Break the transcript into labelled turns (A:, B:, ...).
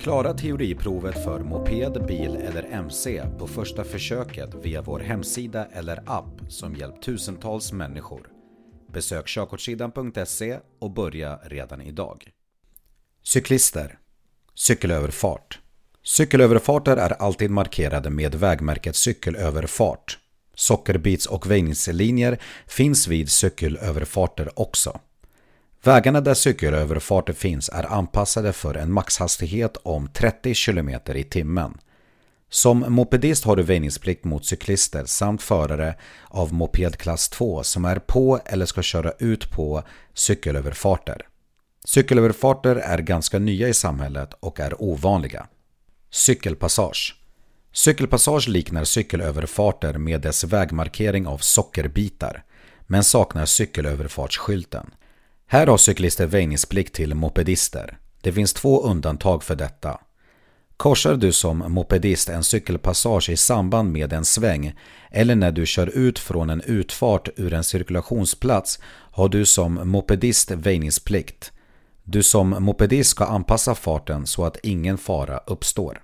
A: Klara teoriprovet för moped, bil eller MC på första försöket via vår hemsida eller app som hjälpt tusentals människor. Besök körkortssidan.se och börja redan idag. Cyklister Cykelöverfart Cykelöverfarter är alltid markerade med vägmärket cykelöverfart. Sockerbits och väjningslinjer finns vid cykelöverfarter också. Vägarna där cykelöverfarter finns är anpassade för en maxhastighet om 30 km i timmen. Som mopedist har du väjningsplikt mot cyklister samt förare av moped klass 2 som är på eller ska köra ut på cykelöverfarter. Cykelöverfarter är ganska nya i samhället och är ovanliga. Cykelpassage Cykelpassage liknar cykelöverfarter med dess vägmarkering av sockerbitar men saknar cykelöverfartsskylten. Här har cyklister väjningsplikt till mopedister. Det finns två undantag för detta. Korsar du som mopedist en cykelpassage i samband med en sväng eller när du kör ut från en utfart ur en cirkulationsplats har du som mopedist väjningsplikt. Du som mopedist ska anpassa farten så att ingen fara uppstår.